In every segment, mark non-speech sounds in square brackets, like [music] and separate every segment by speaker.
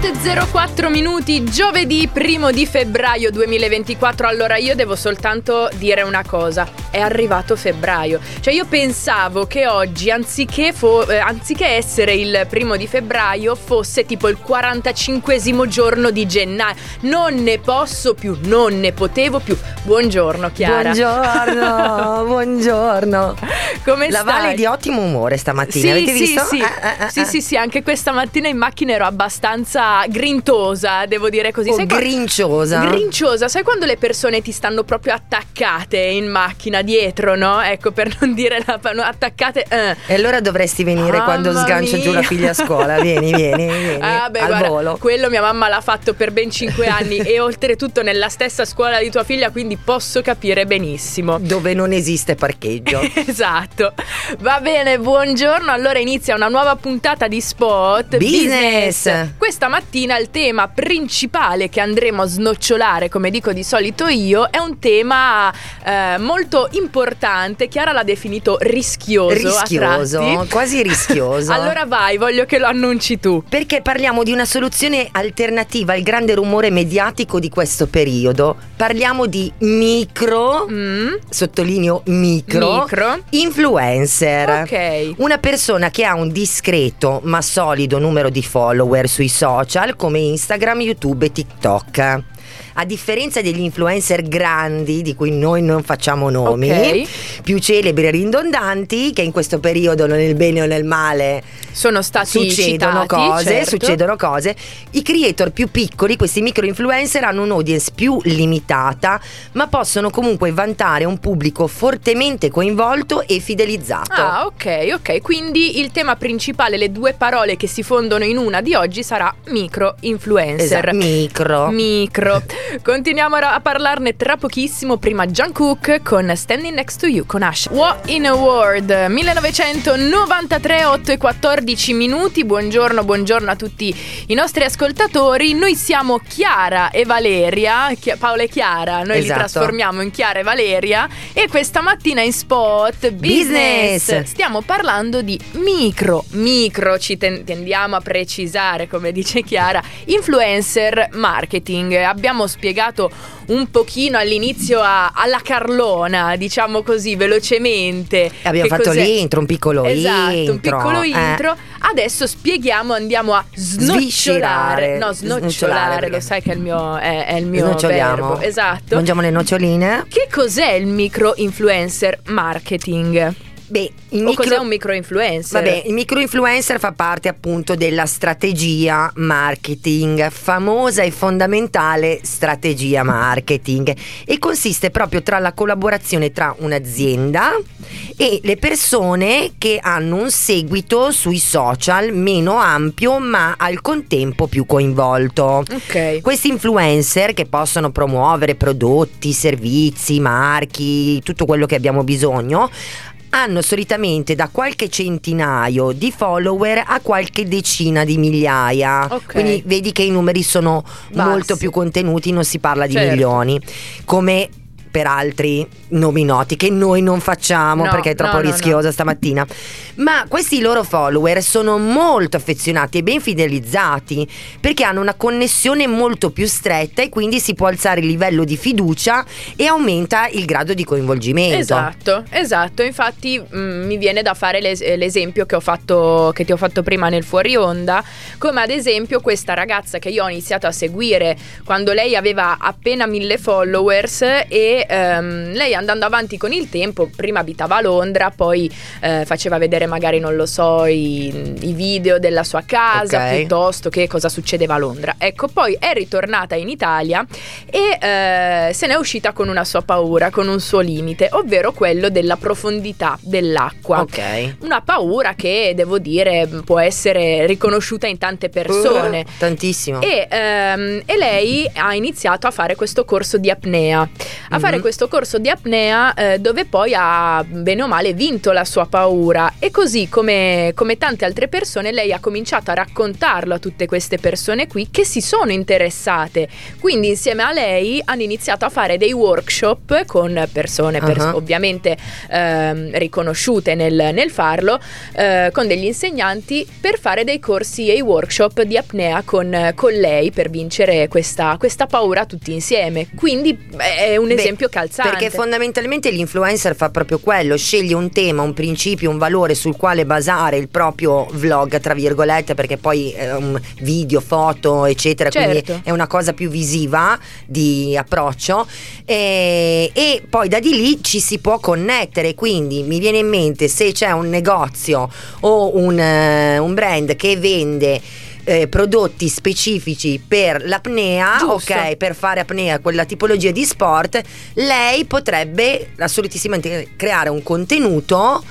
Speaker 1: 8.04 minuti, giovedì primo di febbraio 2024. Allora io devo soltanto dire una cosa, è arrivato febbraio. Cioè io pensavo che oggi, anziché, fo- eh, anziché essere il primo di febbraio, fosse tipo il 45 giorno di gennaio. Non ne posso più, non ne potevo più. Buongiorno Chiara.
Speaker 2: Buongiorno, [laughs] buongiorno.
Speaker 1: Come
Speaker 2: La
Speaker 1: stai?
Speaker 2: Valle di ottimo umore stamattina,
Speaker 1: Sì,
Speaker 2: avete
Speaker 1: sì,
Speaker 2: visto?
Speaker 1: sì.
Speaker 2: Eh, eh, eh,
Speaker 1: sì,
Speaker 2: eh.
Speaker 1: sì, sì, anche questa mattina in macchina ero abbastanza grintosa, devo dire così.
Speaker 2: O
Speaker 1: Sai
Speaker 2: grinciosa.
Speaker 1: Grinciosa, sai quando le persone ti stanno proprio attaccate in macchina dietro, no? Ecco, per non dire la no, attaccate. eh.
Speaker 2: E allora dovresti venire quando
Speaker 1: Mamma
Speaker 2: sgancio giù la
Speaker 1: mia.
Speaker 2: figlia a scuola. [laughs] Vieni, vieni, vieni.
Speaker 1: Ah, beh,
Speaker 2: al
Speaker 1: guarda,
Speaker 2: volo.
Speaker 1: quello mia mamma l'ha fatto per ben 5 anni e oltretutto nella stessa scuola di tua figlia, quindi posso capire benissimo.
Speaker 2: Dove non esiste parcheggio. [laughs]
Speaker 1: Esatto. Va bene, buongiorno. Allora inizia una nuova puntata di Spot
Speaker 2: Business.
Speaker 1: Questa mattina il tema principale che andremo a snocciolare, come dico di solito io, è un tema eh, molto importante. Chiara l'ha definito rischioso.
Speaker 2: rischioso, quasi rischioso. [laughs]
Speaker 1: Allora vai, voglio che lo annunci tu.
Speaker 2: Perché parliamo di una soluzione alternativa al grande rumore mediatico di questo periodo. Parliamo di micro,
Speaker 1: Mm,
Speaker 2: sottolineo micro,
Speaker 1: Micro.
Speaker 2: influencer.
Speaker 1: Ok.
Speaker 2: Una persona che ha un discreto ma solido numero di follower sui social come Instagram, YouTube e TikTok. A differenza degli influencer grandi, di cui noi non facciamo nomi,
Speaker 1: Ok.
Speaker 2: più celebri e ridondanti, che in questo periodo, nel bene o nel male,
Speaker 1: Sono stati
Speaker 2: succedono
Speaker 1: citati,
Speaker 2: cose,
Speaker 1: certo.
Speaker 2: succedono cose. I creator più piccoli, questi micro influencer, hanno un'audience più limitata, ma possono comunque vantare un pubblico fortemente coinvolto e fidelizzato.
Speaker 1: Ah, ok, ok. Quindi il tema principale, le due parole che si fondono in una di oggi sarà micro influencer.
Speaker 2: Esatto, micro.
Speaker 1: Micro. Continuiamo a parlarne tra pochissimo. Prima Jungkook con Standing Next to You con Ash. What in a World 1993, 8 e 14 minuti. Buongiorno, buongiorno a tutti i nostri ascoltatori. Noi siamo Chiara e Valeria. Paola e Chiara, noi li
Speaker 2: Esatto.
Speaker 1: trasformiamo in Chiara e Valeria. E questa mattina in spot business,
Speaker 2: Business.
Speaker 1: stiamo parlando di micro, micro, ci ten- tendiamo a precisare, come dice Chiara, influencer marketing. Abbiamo spiegato un pochino all'inizio a- alla Carlona, diciamo così, velocemente.
Speaker 2: Abbiamo fatto
Speaker 1: cos'è-
Speaker 2: l'intro, un piccolo
Speaker 1: Esatto,
Speaker 2: intro.
Speaker 1: un piccolo
Speaker 2: eh.
Speaker 1: intro. Adesso spieghiamo, andiamo a snocciolare. No,
Speaker 2: Snocciolare,
Speaker 1: snocciolare, lo sai che è il mio, è, è il mio verbo. Esatto.
Speaker 2: Mangiamo le noccioline?
Speaker 1: Che cos'è il micro influencer marketing?
Speaker 2: Beh, il
Speaker 1: O cos'è un micro influencer?
Speaker 2: Vabbè, il micro influencer fa parte appunto della strategia marketing, famosa e fondamentale strategia marketing e consiste proprio tra la collaborazione tra un'azienda e le persone che hanno un seguito sui social meno ampio ma al contempo più coinvolto.
Speaker 1: Ok.
Speaker 2: Questi influencer che possono promuovere prodotti, servizi, marchi, tutto quello che abbiamo bisogno, hanno solitamente da qualche centinaio di follower a qualche decina di migliaia.
Speaker 1: Ok.
Speaker 2: Quindi vedi che i numeri sono
Speaker 1: Bassi.
Speaker 2: molto più contenuti, non si parla di
Speaker 1: Certo.
Speaker 2: milioni. Come per altri nomi noti che noi non facciamo
Speaker 1: No,
Speaker 2: perché è troppo
Speaker 1: no, no,
Speaker 2: rischiosa stamattina. Ma questi loro follower sono molto affezionati e ben fidelizzati perché hanno una connessione molto più stretta e quindi si può alzare il livello di fiducia e aumenta il grado di coinvolgimento.
Speaker 1: Esatto, esatto. Infatti mm, mi viene da fare l'es- l'esempio che ho fatto, che ti ho fatto prima nel fuori onda, come ad esempio questa ragazza che io ho iniziato a seguire quando lei aveva appena mille followers e ehm, lei andando avanti con il tempo, prima abitava a Londra, poi eh, faceva vedere magari, non lo so, i, i video della sua casa,
Speaker 2: Ok.
Speaker 1: piuttosto che cosa succedeva a Londra. Ecco, poi è ritornata in Italia e eh, se n'è uscita con una sua paura, con un suo limite, ovvero quello della profondità dell'acqua.
Speaker 2: Ok.
Speaker 1: Una paura che devo dire può essere riconosciuta in tante persone.
Speaker 2: Uh, tantissimo.
Speaker 1: E, ehm, e lei ha iniziato a fare questo corso di apnea. A fare fare questo corso di apnea eh, dove poi ha bene o male vinto la sua paura e così come, come tante altre persone lei ha cominciato a raccontarlo a tutte queste persone qui che si sono interessate. Quindi insieme a lei hanno iniziato a fare dei workshop con persone pers-
Speaker 2: Uh-huh.
Speaker 1: ovviamente ehm, riconosciute nel, nel farlo, eh, con degli insegnanti per fare dei corsi e i workshop di apnea con, con lei per vincere questa, questa paura tutti insieme. Quindi è un
Speaker 2: Beh,
Speaker 1: esempio calzante.
Speaker 2: Perché fondamentalmente l'influencer fa proprio quello, sceglie un tema, un principio, un valore sul quale basare il proprio vlog, tra virgolette, perché poi un video, foto, eccetera, quindi
Speaker 1: Certo.
Speaker 2: è una cosa più visiva di approccio e, e poi da di lì ci si può connettere, quindi mi viene in mente se c'è un negozio o un, eh, un brand che vende eh, prodotti specifici per l'apnea,
Speaker 1: Giusto.
Speaker 2: ok, per fare apnea, quella tipologia di sport, lei potrebbe assolutissimamente creare un contenuto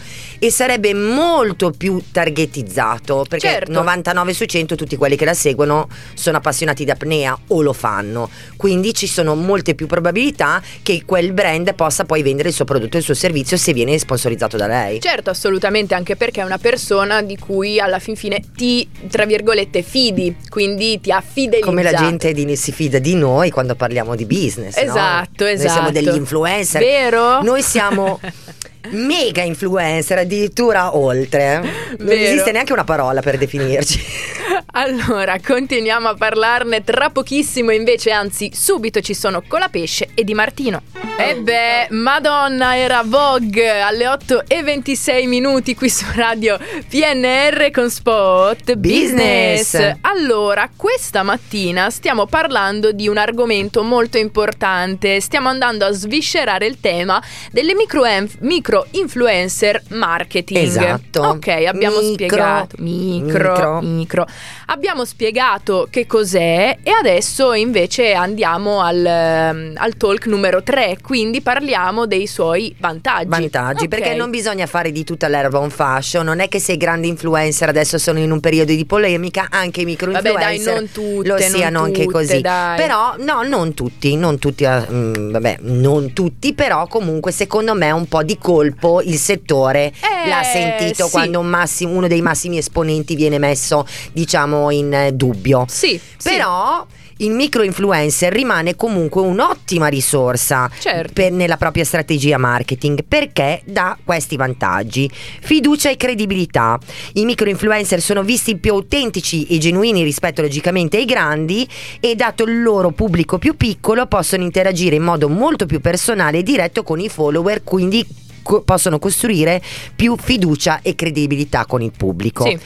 Speaker 2: e sarebbe molto più targetizzato perché
Speaker 1: Certo.
Speaker 2: 99 su 100 tutti quelli che la seguono sono appassionati di apnea o lo fanno quindi ci sono molte più probabilità che quel brand possa poi vendere il suo prodotto e il suo servizio se viene sponsorizzato da lei
Speaker 1: Certo, assolutamente, anche perché è una persona di cui alla fin fine ti, tra virgolette, fidi, quindi ti ha fidelizzato.
Speaker 2: come la gente di- si fida di noi quando parliamo di business no?
Speaker 1: Esatto,
Speaker 2: noi siamo
Speaker 1: esatto.
Speaker 2: degli influencer
Speaker 1: Vero?
Speaker 2: noi siamo [laughs] mega influencer addirittura oltre non
Speaker 1: Vero.
Speaker 2: esiste neanche una parola per definirci [laughs]
Speaker 1: Allora, continuiamo a parlarne tra pochissimo, invece, anzi, subito ci sono Colapesce e Di Martino. E beh, Madonna era Vogue alle 8 e 26 minuti qui su Radio PNR con Spot
Speaker 2: Business.
Speaker 1: Business. Allora, questa mattina stiamo parlando di un argomento molto importante. Stiamo andando a sviscerare il tema delle micro, micro influencer marketing.
Speaker 2: Esatto.
Speaker 1: Ok, abbiamo
Speaker 2: Micro.
Speaker 1: spiegato. Micro,
Speaker 2: Micro.
Speaker 1: micro. Abbiamo spiegato che cos'è e adesso invece andiamo al, ehm, al talk numero 3, quindi parliamo dei suoi vantaggi.
Speaker 2: vantaggi
Speaker 1: Ok.
Speaker 2: perché non bisogna fare di tutta l'erba un fascio non è che se i grandi influencer adesso sono in un periodo di polemica anche i micro
Speaker 1: Vabbè, dai,
Speaker 2: influencer
Speaker 1: non tutte,
Speaker 2: lo
Speaker 1: non
Speaker 2: siano anche
Speaker 1: tutte,
Speaker 2: così
Speaker 1: dai.
Speaker 2: però no non tutti non tutti eh, mm, vabbè non tutti però comunque secondo me un po' di colpo il settore
Speaker 1: Eh,
Speaker 2: l'ha sentito
Speaker 1: sì.
Speaker 2: quando un massimo- uno dei massimi esponenti viene messo diciamo in eh, dubbio
Speaker 1: Sì, sì.
Speaker 2: però il micro influencer rimane comunque un'ottima risorsa
Speaker 1: Certo.
Speaker 2: per- nella propria strategia marketing perché dà questi vantaggi: fiducia e credibilità. I micro influencer sono visti più autentici e genuini rispetto logicamente ai grandi e dato il loro pubblico più piccolo possono interagire in modo molto più personale e diretto con i follower, quindi co- possono costruire più fiducia e credibilità con il pubblico
Speaker 1: Sì.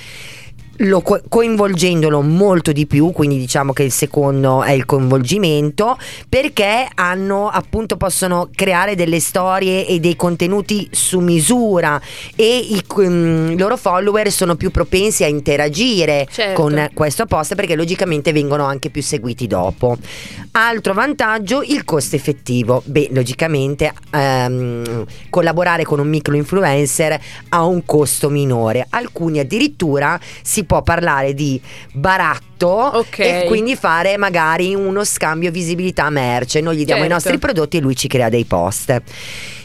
Speaker 2: Lo co- coinvolgendolo molto di più, quindi diciamo che il secondo è il coinvolgimento, perché hanno appunto possono creare delle storie e dei contenuti su misura e i, mm, i loro follower sono più propensi a interagire
Speaker 1: Certo.
Speaker 2: con questo post perché logicamente vengono anche più seguiti dopo. Altro vantaggio, il costo effettivo. Beh, logicamente ehm, collaborare con un micro influencer ha un costo minore. Alcuni addirittura si può parlare di baratto
Speaker 1: Ok.
Speaker 2: e quindi fare magari uno scambio visibilità merce. Noi gli diamo i
Speaker 1: Certo.
Speaker 2: nostri prodotti e lui ci crea dei post.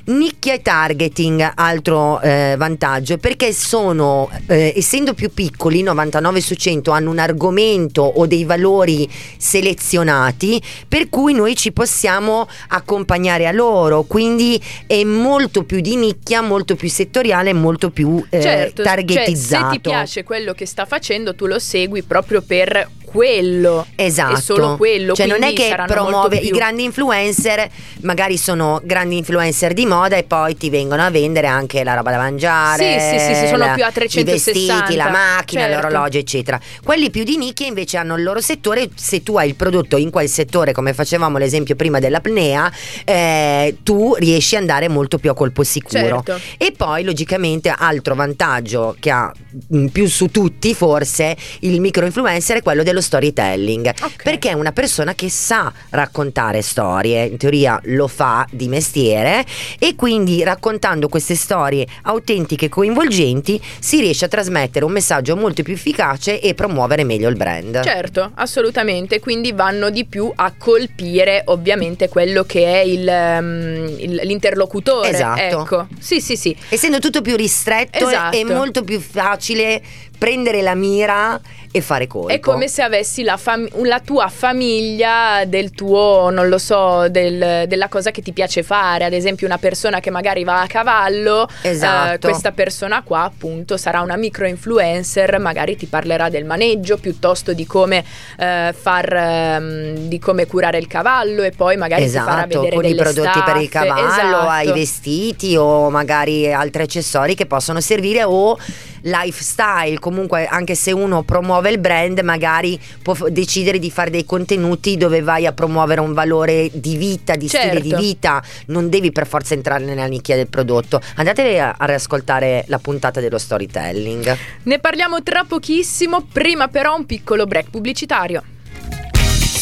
Speaker 2: Nicchia e targeting, altro eh, vantaggio, perché sono, eh, essendo più piccoli, 99 su 100 hanno un argomento o dei valori selezionati, per cui noi ci possiamo accompagnare a loro, quindi è molto più di nicchia, molto più settoriale, molto più eh,
Speaker 1: certo,
Speaker 2: targetizzato.
Speaker 1: Cioè, se ti piace quello che sta facendo, tu lo segui proprio per quello.
Speaker 2: Esatto.
Speaker 1: E solo quello.
Speaker 2: Cioè non è che promuove i grandi influencer, magari sono grandi influencer di moda e poi ti vengono a vendere anche la roba da mangiare.
Speaker 1: Sì, sì, sì, sì, sono
Speaker 2: la-
Speaker 1: più a 360,
Speaker 2: I vestiti, la macchina,
Speaker 1: certo.
Speaker 2: l'orologio, eccetera. Quelli più di nicchia invece hanno il loro settore. Se tu hai il prodotto in quel settore, come facevamo l'esempio prima dell'apnea, eh, tu riesci ad andare molto più a colpo sicuro.
Speaker 1: Certo.
Speaker 2: E poi logicamente altro vantaggio che ha mh, più su tutti forse il micro influencer è quello dello storytelling,
Speaker 1: Ok.
Speaker 2: perché è una persona che sa raccontare storie, in teoria lo fa di mestiere e quindi raccontando queste storie autentiche e coinvolgenti si riesce a trasmettere un messaggio molto più efficace e promuovere meglio il brand.
Speaker 1: Certo, assolutamente, quindi vanno di più a colpire ovviamente quello che è il, ehm, il- l'interlocutore.
Speaker 2: Esatto.
Speaker 1: Ecco, sì, sì, sì.
Speaker 2: Essendo tutto più ristretto
Speaker 1: Esatto.
Speaker 2: è molto più facile prendere la mira e fare colpo.
Speaker 1: È come se avessi la, fam- la tua famiglia del tuo, non lo so, del- della cosa che ti piace fare. Ad esempio, una persona che magari va a cavallo,
Speaker 2: Esatto.
Speaker 1: eh, questa persona qua, appunto, sarà una micro influencer, magari ti parlerà del maneggio piuttosto di come eh, far ehm, di come curare il cavallo e poi magari ti farà
Speaker 2: Esatto,
Speaker 1: vedere
Speaker 2: con i prodotti per il
Speaker 1: staffe.
Speaker 2: cavallo,
Speaker 1: Esatto.
Speaker 2: ai vestiti o magari altri accessori che possono servire o lifestyle, comunque anche se uno promuove il brand magari può decidere di fare dei contenuti dove vai a promuovere un valore di vita, di stile di
Speaker 1: Certo.
Speaker 2: vita, non devi per forza entrare nella nicchia del prodotto. Andate a riascoltare la puntata dello storytelling.
Speaker 1: Ne parliamo tra pochissimo, prima però un piccolo break pubblicitario.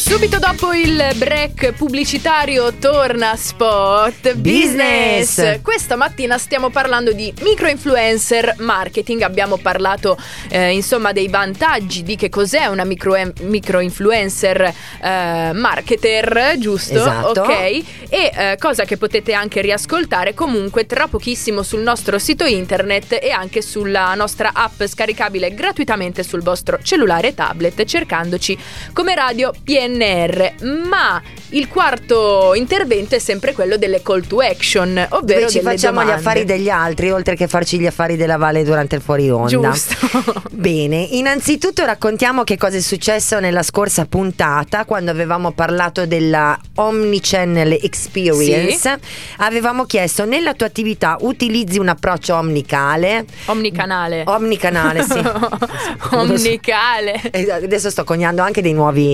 Speaker 1: Subito dopo il break pubblicitario torna Spot Business.
Speaker 2: Business.
Speaker 1: Questa mattina stiamo parlando di micro influencer marketing, abbiamo parlato eh, insomma dei vantaggi di che cos'è una micro, micro influencer eh, marketer, giusto?
Speaker 2: Esatto.
Speaker 1: Ok. E eh, cosa che potete anche riascoltare comunque tra pochissimo sul nostro sito internet e anche sulla nostra app scaricabile gratuitamente sul vostro cellulare e tablet cercandoci come radio PNR. Ma il quarto intervento è sempre quello delle call to action, ovvero
Speaker 2: Dove ci facciamo
Speaker 1: domande.
Speaker 2: gli affari degli altri, oltre che farci gli affari della Valle durante il fuori onda.
Speaker 1: Giusto. [laughs]
Speaker 2: Bene, innanzitutto raccontiamo che cosa è successo nella scorsa puntata quando avevamo parlato della Omnichannel Experience. Avevamo chiesto nella tua attività utilizzi un approccio omnicale.
Speaker 1: Omnicanale.
Speaker 2: Omnicanale, sì. [laughs]
Speaker 1: Omnicale.
Speaker 2: Adesso sto coniando anche dei nuovi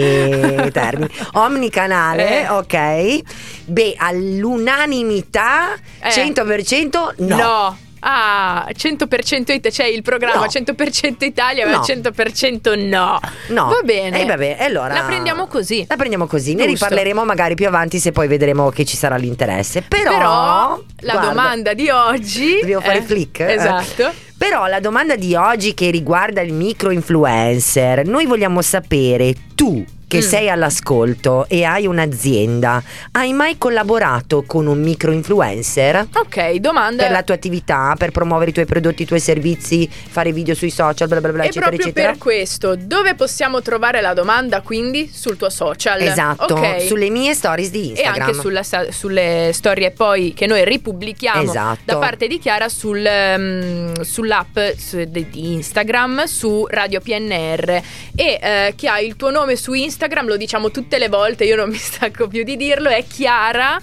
Speaker 2: termini. [laughs] Omnicanale,
Speaker 1: Eh.
Speaker 2: ok. Beh, all'unanimità
Speaker 1: Eh.
Speaker 2: 100% no.
Speaker 1: No. Ah, 100% Italia, c'è il programma
Speaker 2: No.
Speaker 1: 100% Italia, ma
Speaker 2: No.
Speaker 1: 100% no.
Speaker 2: No.
Speaker 1: Va bene.
Speaker 2: E vabbè, e allora
Speaker 1: La prendiamo così.
Speaker 2: La prendiamo così, ne
Speaker 1: Giusto.
Speaker 2: riparleremo magari più avanti se poi vedremo che ci sarà l'interesse. Però,
Speaker 1: Però, la
Speaker 2: guarda,
Speaker 1: domanda di oggi
Speaker 2: Dobbiamo fare
Speaker 1: è-
Speaker 2: flick? eh?
Speaker 1: Esatto.
Speaker 2: Però la domanda di oggi che riguarda il micro influencer, noi vogliamo sapere tu che
Speaker 1: Mm.
Speaker 2: sei all'ascolto e hai un'azienda, hai mai collaborato con un micro influencer?
Speaker 1: Ok, domanda
Speaker 2: Per la tua attività, per promuovere i tuoi prodotti, i tuoi servizi, fare video sui social, bla bla bla,
Speaker 1: E
Speaker 2: eccetera,
Speaker 1: proprio
Speaker 2: eccetera.
Speaker 1: per questo, dove possiamo trovare la domanda? Quindi sul tuo social.
Speaker 2: Esatto,
Speaker 1: Ok.
Speaker 2: sulle mie stories di
Speaker 1: e
Speaker 2: Instagram.
Speaker 1: anche sulla sulle storie poi che noi ripubblichiamo
Speaker 2: Esatto.
Speaker 1: da parte di Chiara sul, ehm, sull'app su- di di Instagram su Radio PNR e eh, chi ha il tuo nome su Instagram lo diciamo tutte le volte io non mi [laughs] stacco più di dirlo è Chiara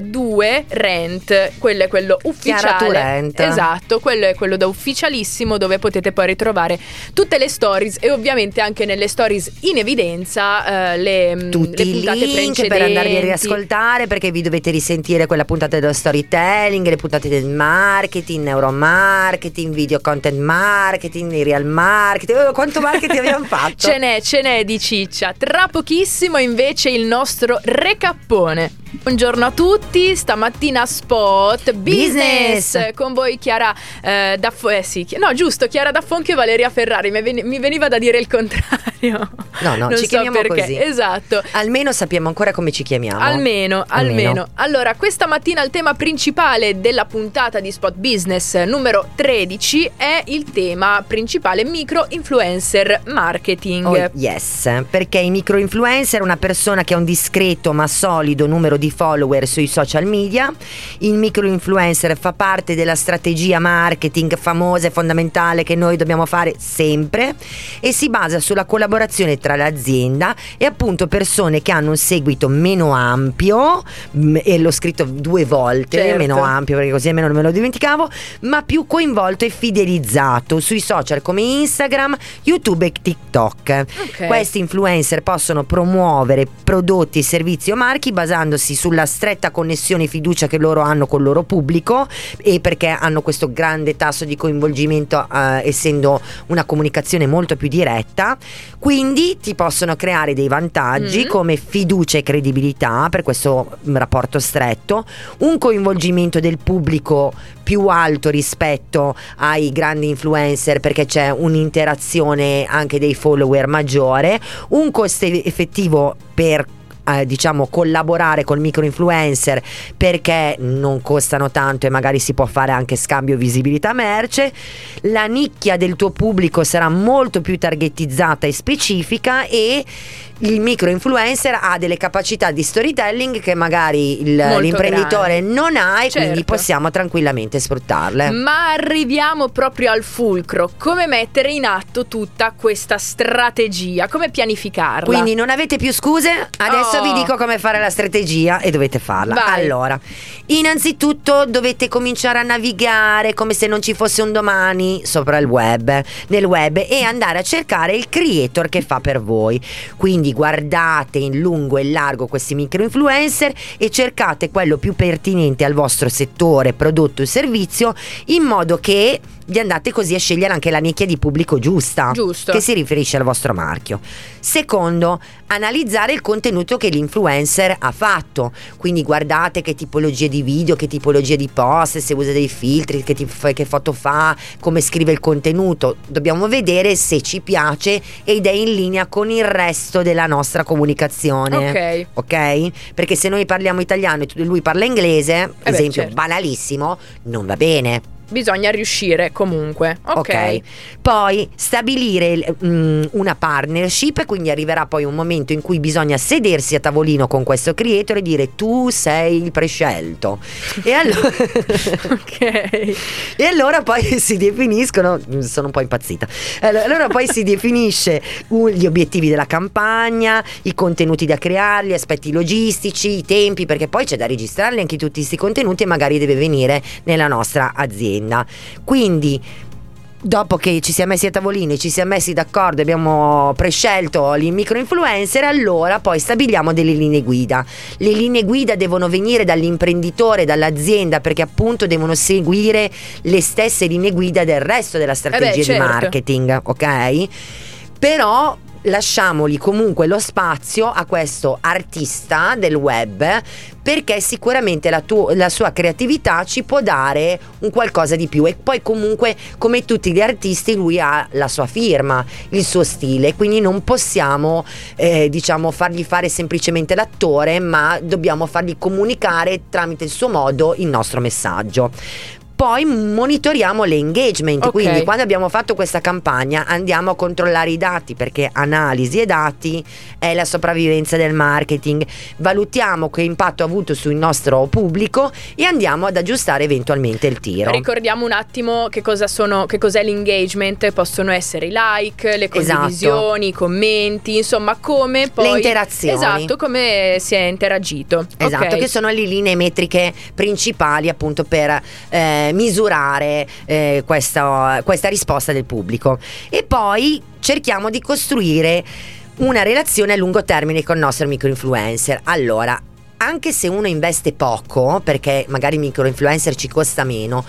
Speaker 1: 2 Rent quello è quello ufficiale
Speaker 2: Turent.
Speaker 1: esatto quello è quello da ufficialissimo dove potete poi ritrovare tutte le stories e ovviamente anche nelle stories in evidenza eh, le, mm,
Speaker 2: tutti
Speaker 1: le
Speaker 2: i
Speaker 1: puntate
Speaker 2: link per andarvi a
Speaker 1: precedenti.
Speaker 2: riascoltare perché vi dovete risentire quella puntata dello storytelling, le puntate del marketing, neuromarketing, video content marketing, real marketing. Oh, quanto marketing abbiamo [laughs] fatto?
Speaker 1: Ce n'è, ce n'è di ciccia. Tra pochissimo invece il nostro recappone. Buongiorno a tutti, stamattina Spot Business,
Speaker 2: Business.
Speaker 1: con voi Chiara eh, Daffo, eh sì, chi- no giusto, Chiara D'Affonchio e Valeria Ferrari, mi, ven- mi veniva da dire il contrario.
Speaker 2: No, no,
Speaker 1: Non
Speaker 2: ci
Speaker 1: so
Speaker 2: chiamiamo
Speaker 1: perché.
Speaker 2: così.
Speaker 1: Esatto.
Speaker 2: Almeno sappiamo ancora come ci chiamiamo.
Speaker 1: Almeno,
Speaker 2: Almeno.
Speaker 1: almeno, Allora, questa mattina il tema principale della puntata di Spot Business numero 13 è il tema principale micro influencer marketing.
Speaker 2: Oh, yes, perché i micro influencer è una persona che ha un discreto ma solido numero di follower sui social media. Il micro influencer fa parte della strategia marketing famosa e fondamentale che noi dobbiamo fare sempre e si basa sulla collaborazione tra l'azienda e appunto persone che hanno un seguito meno ampio mm, e l'ho scritto due volte,
Speaker 1: Certo.
Speaker 2: meno ampio perché così almeno non me lo dimenticavo, ma più coinvolto e fidelizzato sui social come Instagram, YouTube e TikTok.
Speaker 1: Ok.
Speaker 2: Questi influencer possono promuovere prodotti, servizi o marchi basandosi basarsi sulla stretta connessione e fiducia che loro hanno col loro pubblico e perché hanno questo grande tasso di coinvolgimento eh, essendo una comunicazione molto più diretta. Quindi ti possono creare dei vantaggi
Speaker 1: Mm.
Speaker 2: come fiducia e credibilità per questo mm, rapporto stretto, un coinvolgimento del pubblico più alto rispetto ai grandi influencer perché c'è un'interazione anche dei follower maggiore, un costo effettivo per eh, diciamo collaborare col micro influencer perché non costano tanto e magari si può fare anche scambio visibilità merce la nicchia del tuo pubblico sarà molto più targetizzata e specifica e il micro influencer ha delle capacità di storytelling che magari il- l'imprenditore
Speaker 1: grandi.
Speaker 2: non ha e quindi
Speaker 1: Certo.
Speaker 2: possiamo tranquillamente sfruttarle.
Speaker 1: Ma arriviamo proprio al fulcro. Come mettere in atto tutta questa strategia? Come pianificarla?
Speaker 2: Quindi non avete più scuse? Adesso
Speaker 1: Oh.
Speaker 2: vi dico come fare la strategia e dovete farla.
Speaker 1: Vai.
Speaker 2: Allora, innanzitutto dovete cominciare a navigare come se non ci fosse un domani sopra il web, nel web e andare a cercare il creator che fa per voi. Quindi guardate in lungo e largo questi micro influencer e cercate quello più pertinente al vostro settore, prodotto o servizio in modo che vi andate così a scegliere anche la nicchia di pubblico giusta
Speaker 1: Giusto.
Speaker 2: che si riferisce al vostro marchio. Secondo, analizzare il contenuto che l'influencer ha fatto. Quindi guardate che tipologie di video, che tipologie di post, se usa dei filtri, che, tif- che foto fa, come scrive il contenuto. Dobbiamo vedere se ci piace ed è in linea con il resto della nostra comunicazione.
Speaker 1: Ok.
Speaker 2: Ok? Perché se noi parliamo italiano e lui parla inglese,
Speaker 1: Eh beh,
Speaker 2: esempio
Speaker 1: certo.
Speaker 2: banalissimo, non va bene.
Speaker 1: Bisogna riuscire comunque. Ok.
Speaker 2: Ok. Poi stabilire mm, una partnership, quindi arriverà poi un momento in cui bisogna sedersi a tavolino con questo creator e dire tu sei il prescelto. E allora, [laughs]
Speaker 1: Ok.
Speaker 2: e allora poi si definiscono, sono un po' impazzita, allora, poi si definisce gli obiettivi della campagna, i contenuti da creare, gli aspetti logistici, i tempi, perché poi c'è da registrarli anche tutti questi contenuti e magari deve venire nella nostra azienda. Quindi dopo che ci siamo messi a tavolino e ci siamo messi d'accordo e abbiamo prescelto i micro influencer, allora poi stabiliamo delle linee guida. Le linee guida devono venire dall'imprenditore, dall'azienda, perché appunto devono seguire le stesse linee guida del resto della strategia
Speaker 1: certo.
Speaker 2: di marketing, ok? Però lasciamoli comunque lo spazio a questo artista del web perché sicuramente la, tu- la sua creatività ci può dare un qualcosa di più e poi comunque come tutti gli artisti lui ha la sua firma, il suo stile, quindi non possiamo eh, diciamo fargli fare semplicemente l'attore ma dobbiamo fargli comunicare tramite il suo modo il nostro messaggio. Poi monitoriamo l'engagement,
Speaker 1: Ok.
Speaker 2: quindi quando abbiamo fatto questa campagna andiamo a controllare i dati perché analisi e dati è la sopravvivenza del marketing. Valutiamo che impatto ha avuto sul nostro pubblico e andiamo ad aggiustare eventualmente il tiro.
Speaker 1: Ricordiamo un attimo che cosa sono, che cos'è l'engagement, possono essere i like, le
Speaker 2: Esatto.
Speaker 1: condivisioni, i commenti, insomma come poi
Speaker 2: Le interazioni.
Speaker 1: Esatto, come si è interagito.
Speaker 2: Esatto,
Speaker 1: Ok.
Speaker 2: che sono le linee metriche principali appunto per eh, misurare eh, questa, questa risposta del pubblico. E poi cerchiamo di costruire una relazione a lungo termine con il nostro micro influencer. Allora, anche se uno investe poco, perché magari il micro influencer ci costa meno,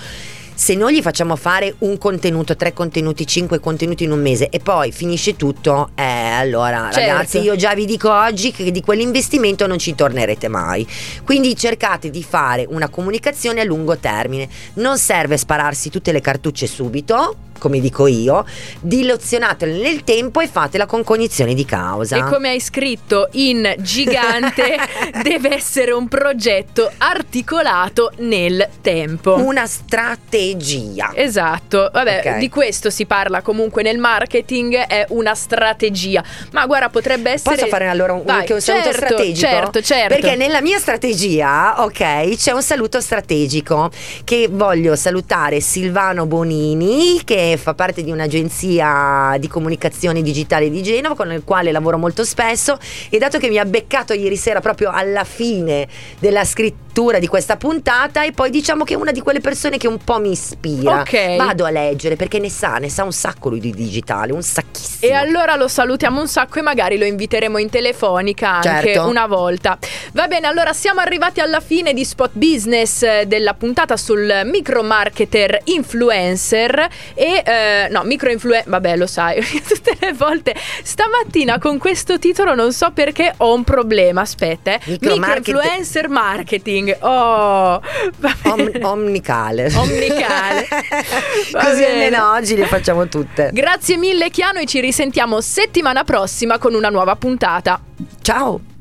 Speaker 2: se noi gli facciamo fare un contenuto, tre contenuti, cinque contenuti in un mese e poi finisce tutto, eh, allora
Speaker 1: Certo.
Speaker 2: ragazzi io già vi dico oggi che di quell'investimento non ci tornerete mai. Quindi cercate di fare una comunicazione a lungo termine. Non serve spararsi tutte le cartucce subito, come dico io, dilazionatele nel tempo e fatela con cognizione di causa.
Speaker 1: E come hai scritto in gigante, [laughs] deve essere un progetto articolato nel tempo.
Speaker 2: Una strategia.
Speaker 1: Esatto, vabbè,
Speaker 2: Ok.
Speaker 1: di questo si parla comunque nel marketing, è una strategia. Ma guarda, potrebbe essere.
Speaker 2: Posso fare allora un,
Speaker 1: Vai,
Speaker 2: un saluto
Speaker 1: certo,
Speaker 2: strategico?
Speaker 1: Certo, certo.
Speaker 2: Perché nella mia strategia, ok, c'è un saluto strategico che voglio salutare Silvano Bonini, che fa parte di un'agenzia di comunicazione digitale di Genova, con il quale lavoro molto spesso. E dato che mi ha beccato ieri sera proprio alla fine della scrittura lettura di questa puntata e poi diciamo che è una di quelle persone che un po' mi ispira.
Speaker 1: Ok.
Speaker 2: Vado a leggere perché ne sa, ne sa un sacco lui di digitale, un sacchissimo.
Speaker 1: E allora lo salutiamo un sacco e magari lo inviteremo in telefonica anche
Speaker 2: Certo.
Speaker 1: una volta. Va bene, allora siamo arrivati alla fine di Spot Business eh, della puntata sul micro marketer influencer e eh, no, micro influencer, vabbè, lo sai, [laughs] tutte le volte stamattina con questo titolo non so perché ho un problema, aspetta, eh.
Speaker 2: Micro
Speaker 1: Micro marketing. Oh,
Speaker 2: Om- omnicale.
Speaker 1: Omnicale. [laughs]
Speaker 2: Così almeno oggi le facciamo tutte.
Speaker 1: Grazie mille Chiano e ci risentiamo settimana prossima con una nuova puntata.
Speaker 2: Ciao.